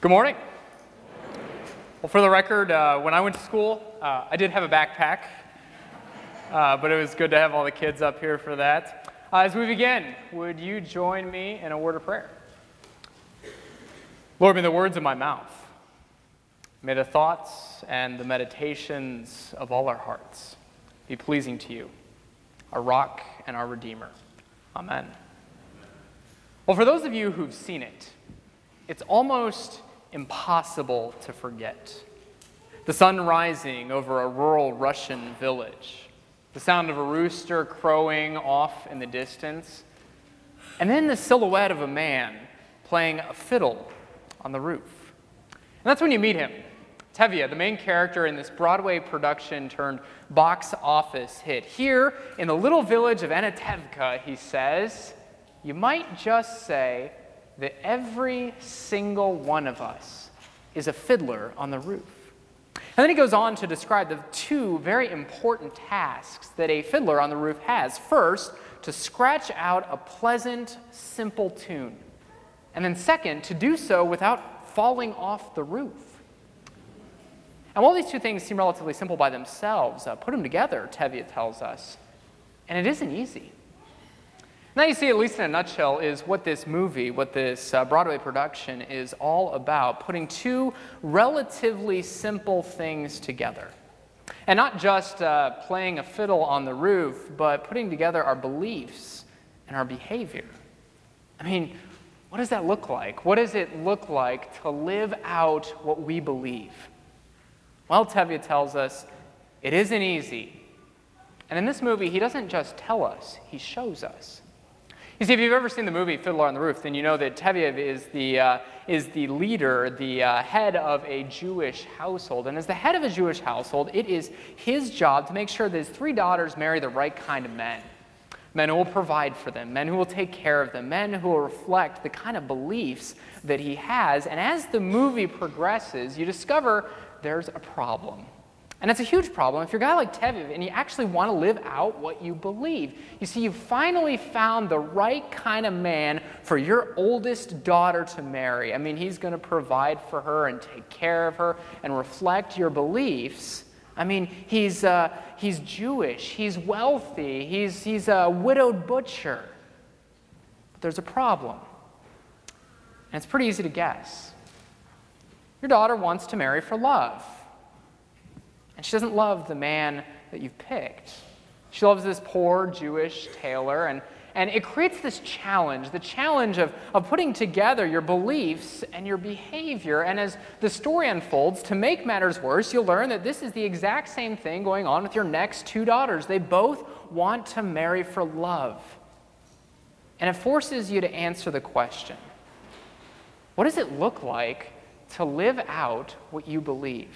Good morning. Well, for the record, uh, when I went to school, uh, I did have a backpack, uh, but it was good to have all the kids up here for that. Uh, as we begin, would you join me in a word of prayer? Lord, may the words of my mouth, may the thoughts and the meditations of all our hearts be pleasing to you, our rock and our redeemer. Amen. Well, for those of you who've seen it, it's almost impossible to forget. The sun rising over a rural Russian village, the sound of a rooster crowing off in the distance, and then the silhouette of a man playing a fiddle on the roof. And that's when you meet him. Tevye, the main character in this Broadway production turned box office hit. Here in the little village of Anatevka, he says, you might just say that every single one of us is a fiddler on the roof. And then he goes on to describe the two very important tasks that a fiddler on the roof has. First, to scratch out a pleasant, simple tune. And then, second, to do so without falling off the roof. And while these two things seem relatively simple by themselves, uh, put them together, Tevye tells us, and it isn't easy. Now, you see, at least in a nutshell, is what this movie, what this uh, Broadway production is all about putting two relatively simple things together. And not just uh, playing a fiddle on the roof, but putting together our beliefs and our behavior. I mean, what does that look like? What does it look like to live out what we believe? Well, Tevye tells us it isn't easy. And in this movie, he doesn't just tell us, he shows us. You see, if you've ever seen the movie Fiddler on the Roof, then you know that Tevye is the, uh, is the leader, the uh, head of a Jewish household. And as the head of a Jewish household, it is his job to make sure that his three daughters marry the right kind of men. Men who will provide for them, men who will take care of them, men who will reflect the kind of beliefs that he has. And as the movie progresses, you discover there's a problem. And it's a huge problem if you're a guy like Tevye and you actually want to live out what you believe. You see, you've finally found the right kind of man for your oldest daughter to marry. I mean, he's going to provide for her and take care of her and reflect your beliefs. I mean, he's, uh, he's Jewish, he's wealthy, he's, he's a widowed butcher. But there's a problem. And it's pretty easy to guess. Your daughter wants to marry for love. And she doesn't love the man that you've picked. She loves this poor Jewish tailor, and, and it creates this challenge the challenge of, of putting together your beliefs and your behavior. And as the story unfolds, to make matters worse, you'll learn that this is the exact same thing going on with your next two daughters. They both want to marry for love. And it forces you to answer the question what does it look like to live out what you believe?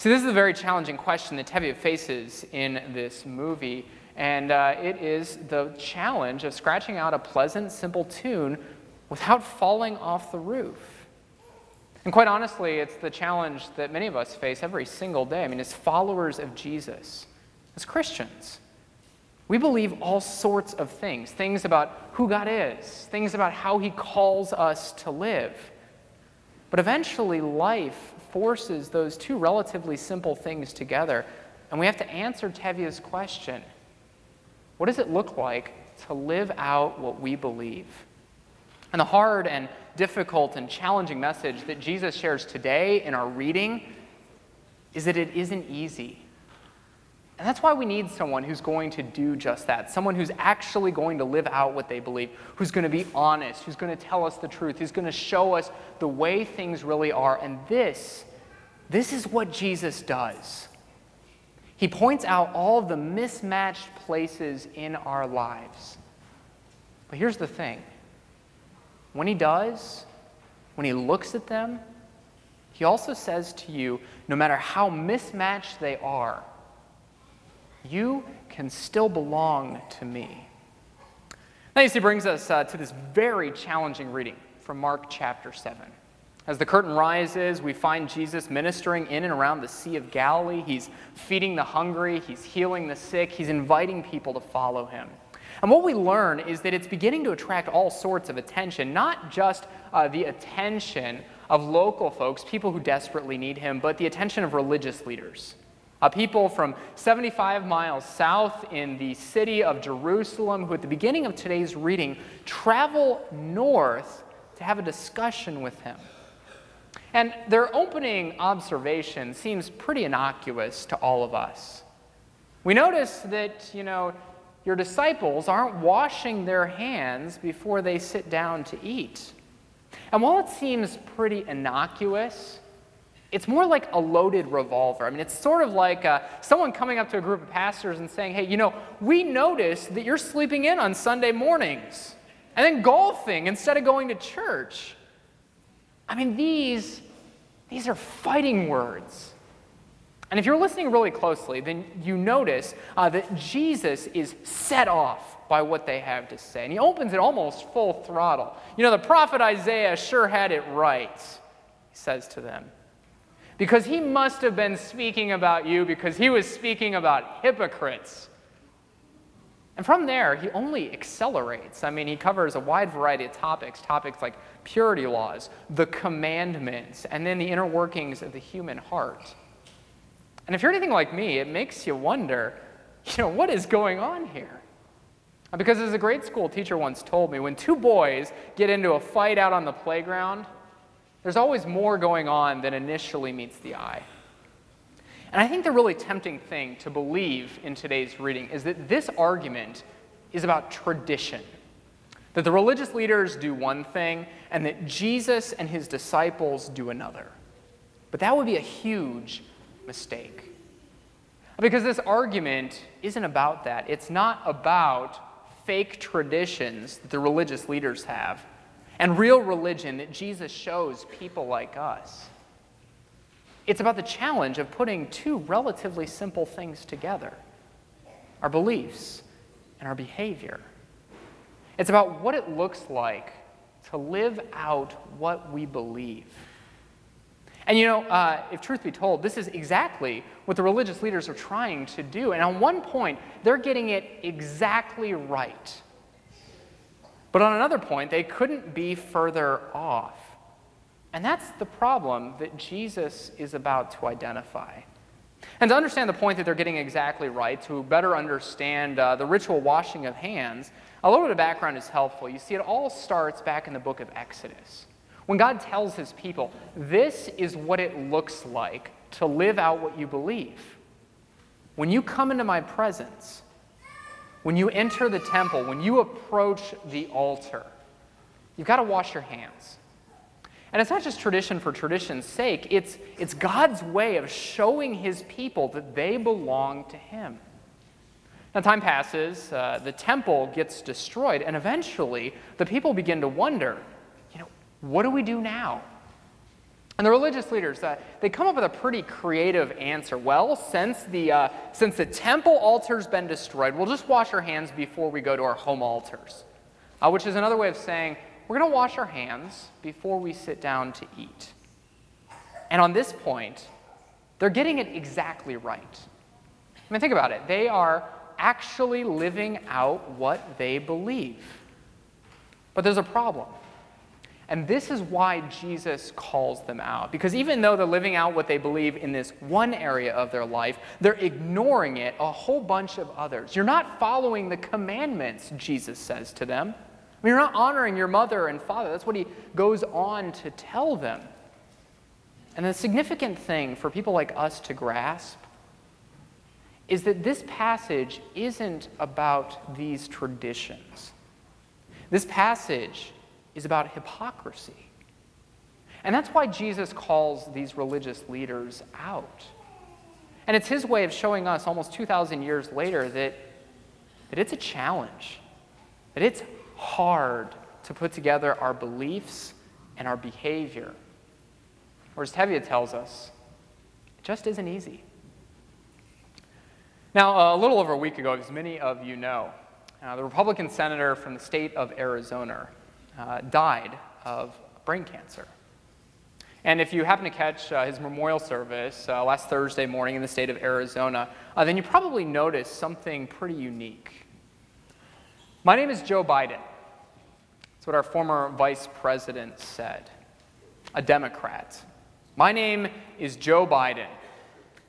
So, this is a very challenging question that Tevye faces in this movie, and uh, it is the challenge of scratching out a pleasant, simple tune without falling off the roof. And quite honestly, it's the challenge that many of us face every single day. I mean, as followers of Jesus, as Christians, we believe all sorts of things things about who God is, things about how He calls us to live. But eventually, life forces those two relatively simple things together. And we have to answer Tevye's question What does it look like to live out what we believe? And the hard and difficult and challenging message that Jesus shares today in our reading is that it isn't easy. And that's why we need someone who's going to do just that. Someone who's actually going to live out what they believe, who's going to be honest, who's going to tell us the truth, who's going to show us the way things really are. And this, this is what Jesus does. He points out all the mismatched places in our lives. But here's the thing when he does, when he looks at them, he also says to you no matter how mismatched they are, you can still belong to me. You see, brings us uh, to this very challenging reading from Mark chapter 7. As the curtain rises, we find Jesus ministering in and around the Sea of Galilee. He's feeding the hungry, he's healing the sick, he's inviting people to follow him. And what we learn is that it's beginning to attract all sorts of attention, not just uh, the attention of local folks, people who desperately need him, but the attention of religious leaders. Uh, people from 75 miles south in the city of Jerusalem, who at the beginning of today's reading travel north to have a discussion with him. And their opening observation seems pretty innocuous to all of us. We notice that, you know, your disciples aren't washing their hands before they sit down to eat. And while it seems pretty innocuous, it's more like a loaded revolver. I mean, it's sort of like uh, someone coming up to a group of pastors and saying, hey, you know, we noticed that you're sleeping in on Sunday mornings and then golfing instead of going to church. I mean, these, these are fighting words. And if you're listening really closely, then you notice uh, that Jesus is set off by what they have to say. And he opens it almost full throttle. You know, the prophet Isaiah sure had it right, he says to them because he must have been speaking about you because he was speaking about hypocrites. And from there, he only accelerates. I mean, he covers a wide variety of topics topics like purity laws, the commandments, and then the inner workings of the human heart. And if you're anything like me, it makes you wonder you know, what is going on here? Because as a grade school teacher once told me, when two boys get into a fight out on the playground, there's always more going on than initially meets the eye. And I think the really tempting thing to believe in today's reading is that this argument is about tradition. That the religious leaders do one thing, and that Jesus and his disciples do another. But that would be a huge mistake. Because this argument isn't about that. It's not about fake traditions that the religious leaders have and real religion that Jesus shows people like us. It's about the challenge of putting two relatively simple things together our beliefs and our behavior. It's about what it looks like to live out what we believe. And you know, uh, if truth be told, this is exactly what the religious leaders are trying to do. And on one point, they're getting it exactly right. But on another point, they couldn't be further off. And that's the problem that Jesus is about to identify. And to understand the point that they're getting exactly right, to better understand uh, the ritual washing of hands, a little bit of background is helpful. You see, it all starts back in the book of Exodus. When God tells his people, this is what it looks like to live out what you believe. When you come into my presence, when you enter the temple, when you approach the altar, you've got to wash your hands. And it's not just tradition for tradition's sake, it's, it's God's way of showing his people that they belong to him. Now, time passes, uh, the temple gets destroyed, and eventually the people begin to wonder you know, what do we do now? And the religious leaders, uh, they come up with a pretty creative answer. Well, since the, uh, since the temple altar's been destroyed, we'll just wash our hands before we go to our home altars, uh, which is another way of saying we're going to wash our hands before we sit down to eat. And on this point, they're getting it exactly right. I mean, think about it. They are actually living out what they believe. But there's a problem. And this is why Jesus calls them out. Because even though they're living out what they believe in this one area of their life, they're ignoring it a whole bunch of others. You're not following the commandments, Jesus says to them. I mean, you're not honoring your mother and father. That's what he goes on to tell them. And the significant thing for people like us to grasp is that this passage isn't about these traditions. This passage is about hypocrisy. And that's why Jesus calls these religious leaders out. And it's his way of showing us almost 2,000 years later that, that it's a challenge, that it's hard to put together our beliefs and our behavior. Or as Tevye tells us, it just isn't easy. Now, a little over a week ago, as many of you know, uh, the Republican senator from the state of Arizona, uh, died of brain cancer. And if you happen to catch uh, his memorial service uh, last Thursday morning in the state of Arizona, uh, then you probably noticed something pretty unique. My name is Joe Biden. That's what our former vice president said. a Democrat. My name is Joe Biden.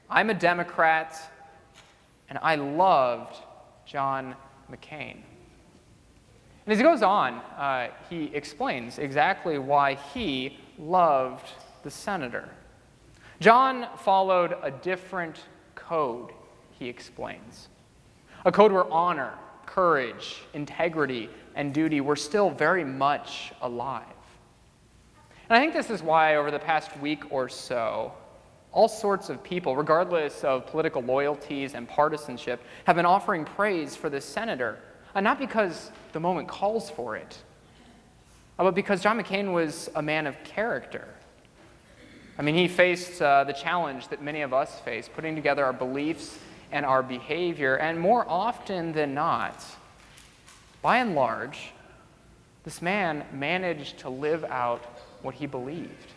I'm a Democrat, and I loved John McCain. And as he goes on, uh, he explains exactly why he loved the senator. John followed a different code, he explains. A code where honor, courage, integrity, and duty were still very much alive. And I think this is why, over the past week or so, all sorts of people, regardless of political loyalties and partisanship, have been offering praise for this senator. And not because the moment calls for it, but because John McCain was a man of character. I mean, he faced uh, the challenge that many of us face, putting together our beliefs and our behavior, and more often than not, by and large, this man managed to live out what he believed.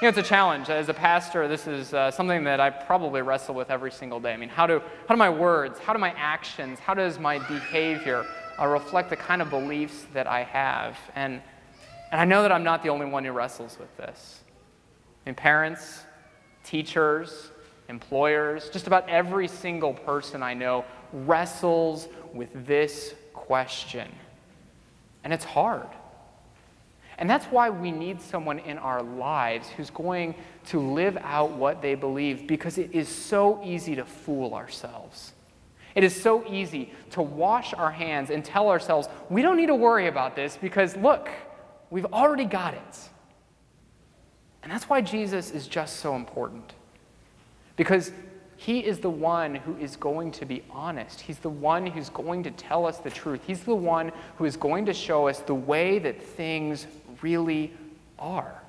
You know, it's a challenge. As a pastor, this is uh, something that I probably wrestle with every single day. I mean, how do, how do my words, how do my actions, how does my behavior uh, reflect the kind of beliefs that I have? And, and I know that I'm not the only one who wrestles with this. I mean, parents, teachers, employers, just about every single person I know wrestles with this question. And it's hard. And that's why we need someone in our lives who's going to live out what they believe because it is so easy to fool ourselves. It is so easy to wash our hands and tell ourselves, we don't need to worry about this because look, we've already got it. And that's why Jesus is just so important. Because he is the one who is going to be honest. He's the one who's going to tell us the truth. He's the one who is going to show us the way that things really are.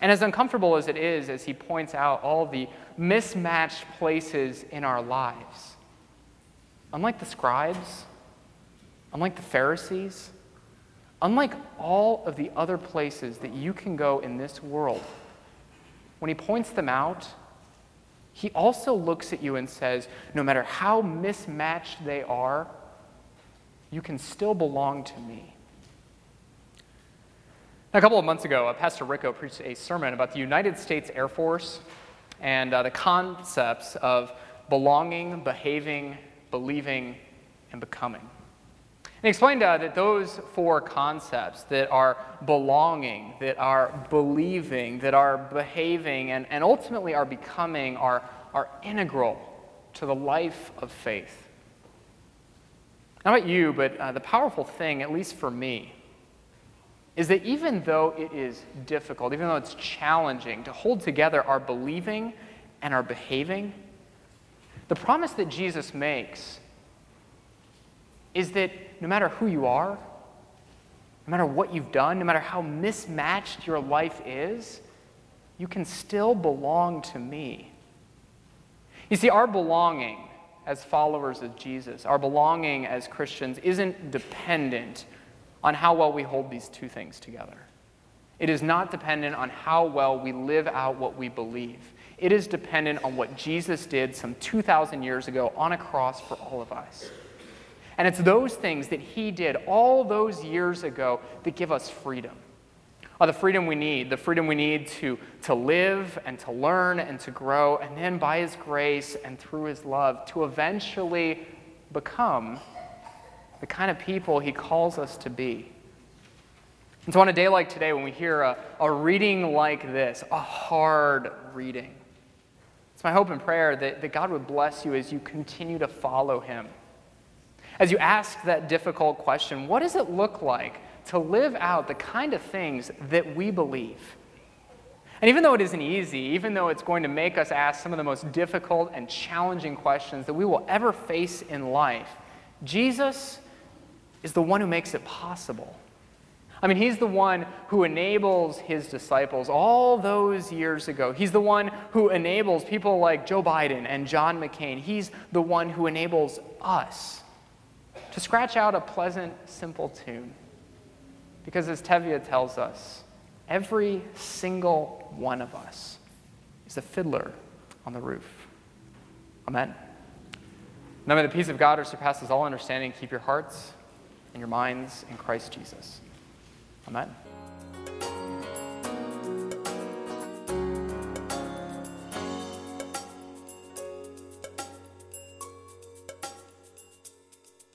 And as uncomfortable as it is, as he points out all the mismatched places in our lives, unlike the scribes, unlike the Pharisees, unlike all of the other places that you can go in this world, when he points them out, he also looks at you and says, no matter how mismatched they are, you can still belong to me. A couple of months ago, uh, Pastor Rico preached a sermon about the United States Air Force and uh, the concepts of belonging, behaving, believing, and becoming. And he explained uh, that those four concepts that are belonging, that are believing, that are behaving, and, and ultimately are becoming are, are integral to the life of faith. Not about you, but uh, the powerful thing, at least for me, is that even though it is difficult, even though it's challenging to hold together our believing and our behaving, the promise that Jesus makes is that no matter who you are, no matter what you've done, no matter how mismatched your life is, you can still belong to me. You see, our belonging as followers of Jesus, our belonging as Christians, isn't dependent on how well we hold these two things together. It is not dependent on how well we live out what we believe. It is dependent on what Jesus did some 2,000 years ago on a cross for all of us. And it's those things that he did all those years ago that give us freedom. Uh, the freedom we need, the freedom we need to, to live and to learn and to grow, and then by his grace and through his love to eventually become the kind of people he calls us to be. And so, on a day like today, when we hear a, a reading like this, a hard reading, it's my hope and prayer that, that God would bless you as you continue to follow him. As you ask that difficult question, what does it look like to live out the kind of things that we believe? And even though it isn't easy, even though it's going to make us ask some of the most difficult and challenging questions that we will ever face in life, Jesus is the one who makes it possible. I mean, he's the one who enables his disciples all those years ago. He's the one who enables people like Joe Biden and John McCain. He's the one who enables us to scratch out a pleasant, simple tune. Because as Tevye tells us, every single one of us is a fiddler on the roof. Amen. Now may the peace of God, which surpasses all understanding, keep your hearts and your minds in Christ Jesus. Amen.